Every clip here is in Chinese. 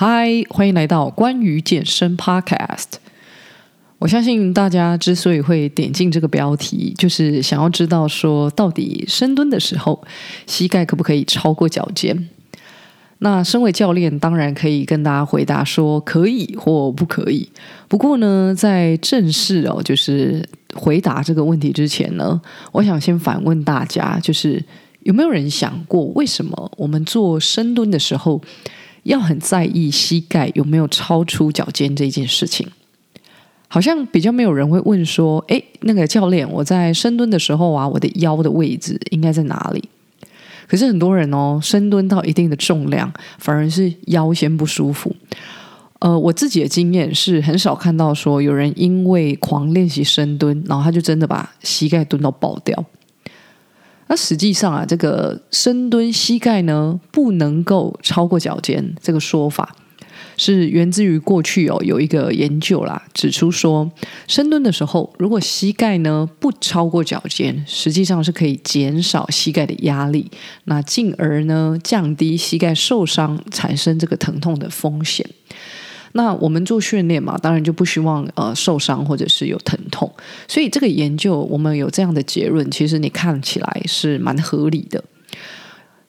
嗨，欢迎来到关于健身 Podcast。我相信大家之所以会点进这个标题，就是想要知道说，到底深蹲的时候，膝盖可不可以超过脚尖？那身为教练，当然可以跟大家回答说可以或不可以。不过呢，在正式哦，就是回答这个问题之前呢，我想先反问大家，就是有没有人想过，为什么我们做深蹲的时候，要很在意膝盖有没有超出脚尖这件事情？好像比较没有人会问说，诶，那个教练，我在深蹲的时候啊，我的腰的位置应该在哪里？可是很多人哦，深蹲到一定的重量，反而是腰先不舒服。呃，我自己的经验是很少看到说有人因为狂练习深蹲，然后他就真的把膝盖蹲到爆掉。那实际上啊，这个深蹲膝盖呢，不能够超过脚尖这个说法。是源自于过去哦，有一个研究啦，指出说，深蹲的时候，如果膝盖呢不超过脚尖，实际上是可以减少膝盖的压力，那进而呢降低膝盖受伤产生这个疼痛的风险。那我们做训练嘛，当然就不希望呃受伤或者是有疼痛，所以这个研究我们有这样的结论，其实你看起来是蛮合理的。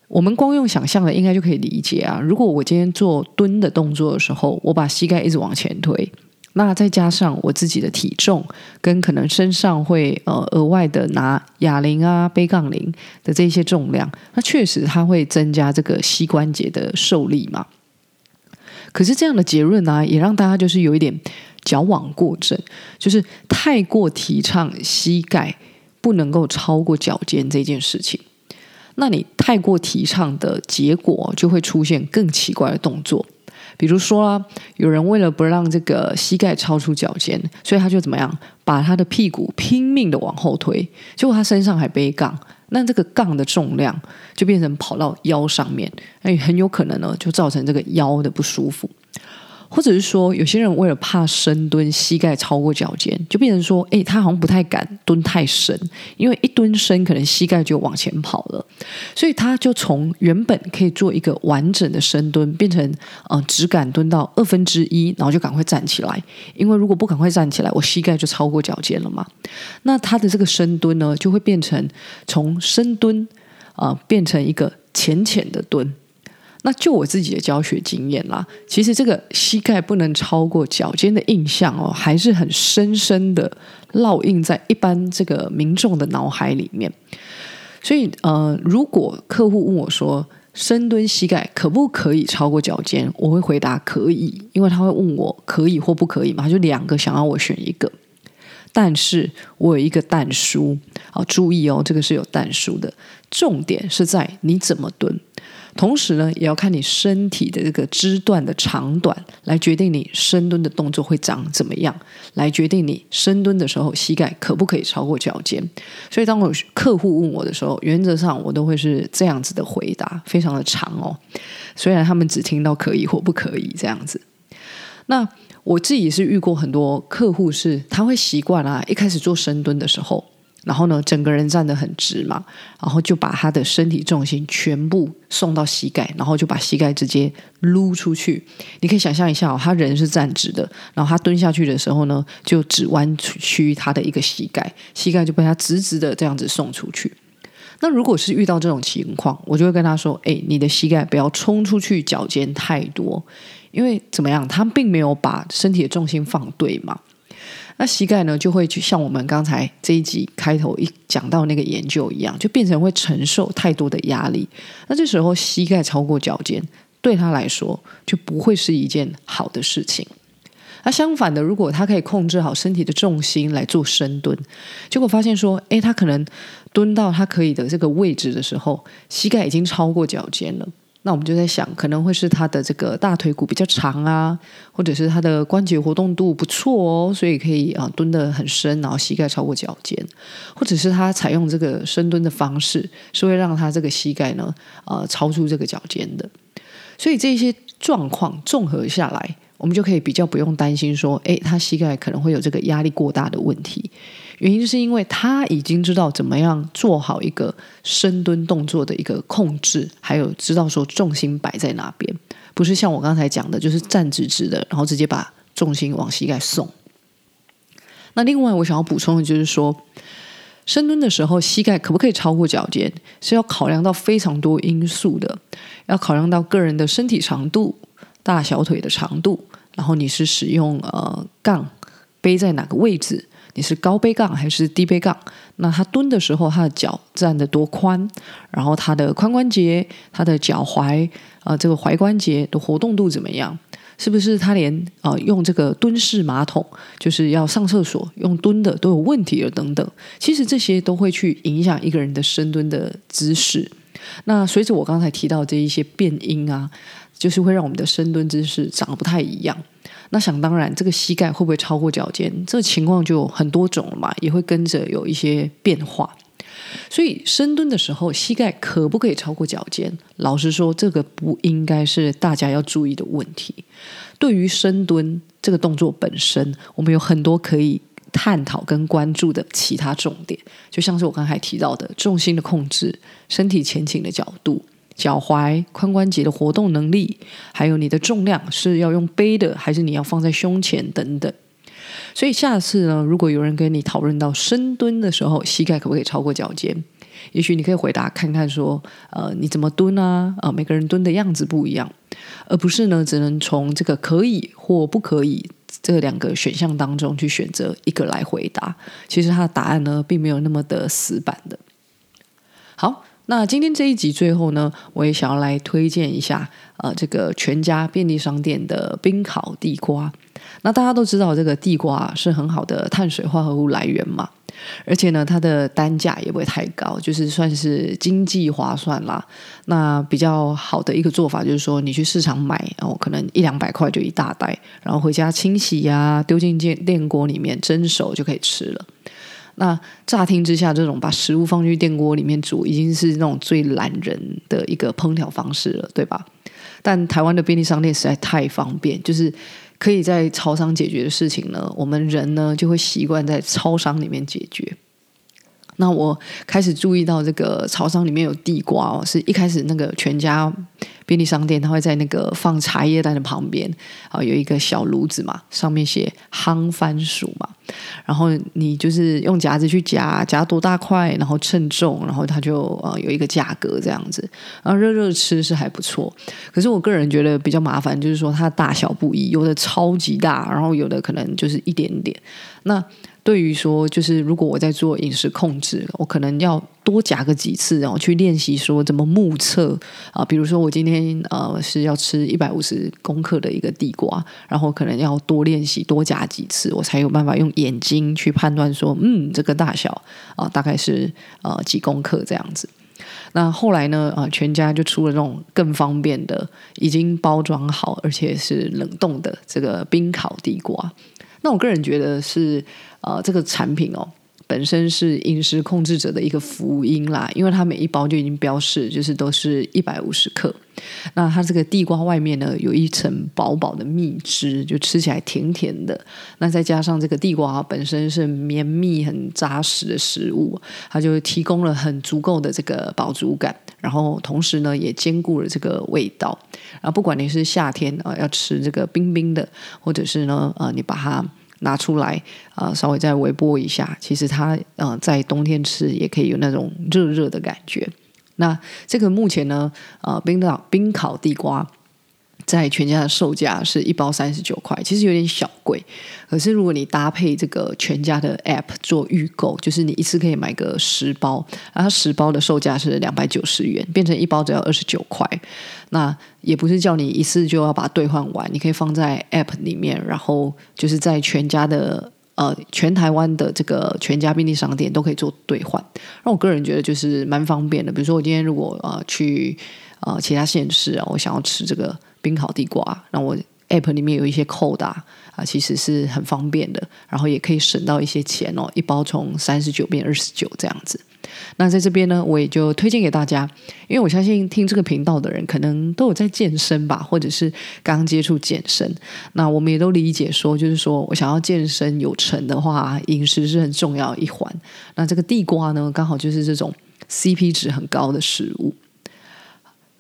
我们光用想象的，应该就可以理解啊。如果我今天做蹲的动作的时候，我把膝盖一直往前推，那再加上我自己的体重，跟可能身上会呃额外的拿哑铃啊、背杠铃的这些重量，那确实它会增加这个膝关节的受力嘛。可是这样的结论呢、也让大家就是有一点矫枉过正，就是太过提倡膝盖不能够超过脚尖这件事情。那你太过提倡的结果，就会出现更奇怪的动作。比如说啊，有人为了不让这个膝盖超出脚尖，所以他就怎么样，把他的屁股拼命的往后推，结果他身上还背杠，那这个杠的重量就变成跑到腰上面，哎，很有可能呢，就造成这个腰的不舒服。或者是说，有些人为了怕深蹲膝盖超过脚尖，就变成说，诶，他好像不太敢蹲太深，因为一蹲深可能膝盖就往前跑了，所以他就从原本可以做一个完整的深蹲，变成呃只敢蹲到二分之一，然后就赶快站起来，因为如果不赶快站起来，我膝盖就超过脚尖了嘛。那他的这个深蹲呢，就会变成从深蹲啊、呃、变成一个浅浅的蹲。那就我自己的教学经验啦，其实这个膝盖不能超过脚尖的印象哦，还是很深深的烙印在一般这个民众的脑海里面。所以呃，如果客户问我说深蹲膝盖可不可以超过脚尖，我会回答可以，因为他会问我可以或不可以嘛，他就两个想要我选一个。但是我有一个但书，好注意哦，这个是有但书的，重点是在你怎么蹲。同时呢，也要看你身体的这个肢段的长短，来决定你深蹲的动作会长怎么样，来决定你深蹲的时候膝盖可不可以超过脚尖。所以，当我客户问我的时候，原则上我都会是这样子的回答，非常的长哦。虽然他们只听到可以或不可以这样子。那我自己是遇过很多客户，是他会习惯啊，一开始做深蹲的时候。然后呢，整个人站得很直嘛，然后就把他的身体重心全部送到膝盖，然后就把膝盖直接撸出去。你可以想象一下哦，他人是站直的，然后他蹲下去的时候呢，就只弯曲他的一个膝盖，膝盖就被他直直的这样子送出去。那如果是遇到这种情况，我就会跟他说：“哎，你的膝盖不要冲出去脚尖太多，因为怎么样，他并没有把身体的重心放对嘛。”那膝盖呢，就会去像我们刚才这一集开头一讲到那个研究一样，就变成会承受太多的压力。那这时候膝盖超过脚尖，对他来说就不会是一件好的事情。那相反的，如果他可以控制好身体的重心来做深蹲，结果发现说，诶，他可能蹲到他可以的这个位置的时候，膝盖已经超过脚尖了。那我们就在想，可能会是他的这个大腿骨比较长啊，或者是他的关节活动度不错哦，所以可以啊蹲得很深，然后膝盖超过脚尖，或者是他采用这个深蹲的方式，是会让他这个膝盖呢，呃，超出这个脚尖的。所以这些状况综合下来，我们就可以比较不用担心说，诶，他膝盖可能会有这个压力过大的问题。原因是因为他已经知道怎么样做好一个深蹲动作的一个控制，还有知道说重心摆在哪边，不是像我刚才讲的，就是站直直的，然后直接把重心往膝盖送。那另外我想要补充的就是说，深蹲的时候膝盖可不可以超过脚尖，是要考量到非常多因素的，要考量到个人的身体长度。大小腿的长度，然后你是使用呃杠背在哪个位置？你是高背杠还是低背杠？那他蹲的时候，他的脚站得多宽？然后他的髋关节、他的脚踝啊、这个踝关节的活动度怎么样？是不是他连啊、用这个蹲式马桶，就是要上厕所用蹲的都有问题了等等？其实这些都会去影响一个人的深蹲的姿势。那随着我刚才提到这一些变因啊。就是会让我们的深蹲姿势长得不太一样。那想当然，这个膝盖会不会超过脚尖？这情况就很多种了嘛，也会跟着有一些变化。所以深蹲的时候，膝盖可不可以超过脚尖？老实说，这个不应该是大家要注意的问题。对于深蹲这个动作本身，我们有很多可以探讨跟关注的其他重点，就像是我刚才提到的重心的控制、身体前倾的角度。脚踝、髋关节的活动能力，还有你的重量是要用背的，还是你要放在胸前等等。所以下次呢，如果有人跟你讨论到深蹲的时候，膝盖可不可以超过脚尖？也许你可以回答看看说，呃，你怎么蹲啊？呃，每个人蹲的样子不一样，而不是呢，只能从这个可以或不可以这两个选项当中去选择一个来回答。其实它的答案呢，并没有那么的死板的。好。那今天这一集最后呢，我也想要来推荐一下，呃，这个全家便利商店的冰烤地瓜。那大家都知道，这个地瓜是很好的碳水化合物来源嘛，而且呢，它的单价也不会太高，就是算是经济划算啦。那比较好的一个做法就是说，你去市场买，然后可能一两百块就一大袋，然后回家清洗呀、啊，丢进电电锅里面蒸熟就可以吃了。那乍听之下，这种把食物放进电锅里面煮，已经是那种最懒人的一个烹调方式了，对吧？但台湾的便利商店实在太方便，就是可以在超商解决的事情呢，我们人呢就会习惯在超商里面解决。那我开始注意到这个潮商里面有地瓜哦，是一开始那个全家便利商店，它会在那个放茶叶蛋的旁边啊，有一个小炉子嘛，上面写夯番薯嘛，然后你就是用夹子去夹，夹多大块，然后称重，然后它就呃有一个价格这样子，然后热热吃是还不错。可是我个人觉得比较麻烦，就是说它大小不一，有的超级大，然后有的可能就是一点点。那对于说，就是如果我在做饮食控制，我可能要多夹个几次，然后去练习说怎么目测啊。比如说我今天呃是要吃一百五十公克的一个地瓜，然后可能要多练习多夹几次，我才有办法用眼睛去判断说，嗯，这个大小啊大概是呃几公克这样子。那后来呢，啊全家就出了这种更方便的，已经包装好而且是冷冻的这个冰烤地瓜。那我个人觉得是，呃，这个产品哦，本身是饮食控制者的一个福音啦，因为它每一包就已经标示，就是都是一百五十克。那它这个地瓜外面呢，有一层薄薄的蜜汁，就吃起来甜甜的。那再加上这个地瓜本身是绵密、很扎实的食物，它就提供了很足够的这个饱足感。然后同时呢，也兼顾了这个味道。然后不管你是夏天啊、要吃这个冰冰的，或者是呢呃你把它拿出来啊、稍微再微波一下，其实它呃在冬天吃也可以有那种热热的感觉。那这个目前呢呃冰岛冰烤地瓜。在全家的售价是一包三十九块，其实有点小贵。可是如果你搭配这个全家的 App 做预购，就是你一次可以买个十包，然后十包的售价是两百九十元，变成一包只要二十九块。那也不是叫你一次就要把它兑换完，你可以放在 App 里面，然后就是在全家的呃全台湾的这个全家便利商店都可以做兑换。那我个人觉得就是蛮方便的。比如说我今天如果呃去呃其他县市啊，我想要吃这个。冰烤地瓜，那我 App 里面有一些扣打啊，其实是很方便的，然后也可以省到一些钱哦，一包从三十九变二十九这样子。那在这边呢，我也就推荐给大家，因为我相信听这个频道的人可能都有在健身吧，或者是刚接触健身。那我们也都理解说，就是说我想要健身有成的话，饮食是很重要一环。那这个地瓜呢，刚好就是这种 CP 值很高的食物。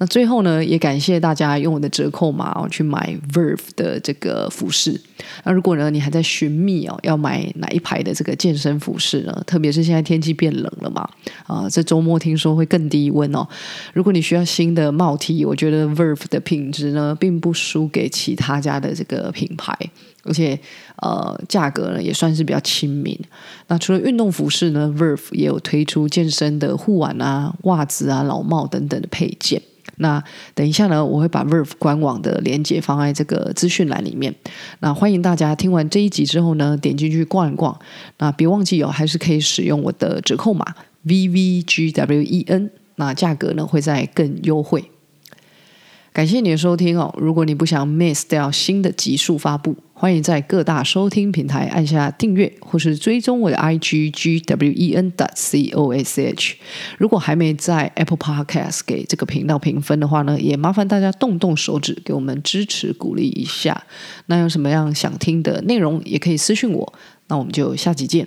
那最后呢，也感谢大家用我的折扣码哦去买 Verve 的这个服饰。那如果呢，你还在寻觅哦要买哪一排的这个健身服饰呢？特别是现在天气变冷了嘛，啊，这周末听说会更低温哦。如果你需要新的帽 T，我觉得 Verve 的品质呢，并不输给其他家的这个品牌，而且呃价格呢也算是比较亲民。那除了运动服饰呢，Verve 也有推出健身的护腕啊、袜子啊、老帽等等的配件。那等一下呢，我会把 Verve 官网的链接放在这个资讯栏里面。那欢迎大家听完这一集之后呢，点进去逛一逛。那别忘记哦，还是可以使用我的折扣码 VVGWEN，那价格呢会再更优惠。感谢你的收听哦！如果你不想 miss 掉新的集数发布，欢迎在各大收听平台按下订阅，或是追踪我的 IG GWEN dot COSH。如果还没在 Apple Podcast 给这个频道评分的话呢，也麻烦大家动动手指给我们支持鼓励一下。那有什么样想听的内容，也可以私讯我。那我们就下集见。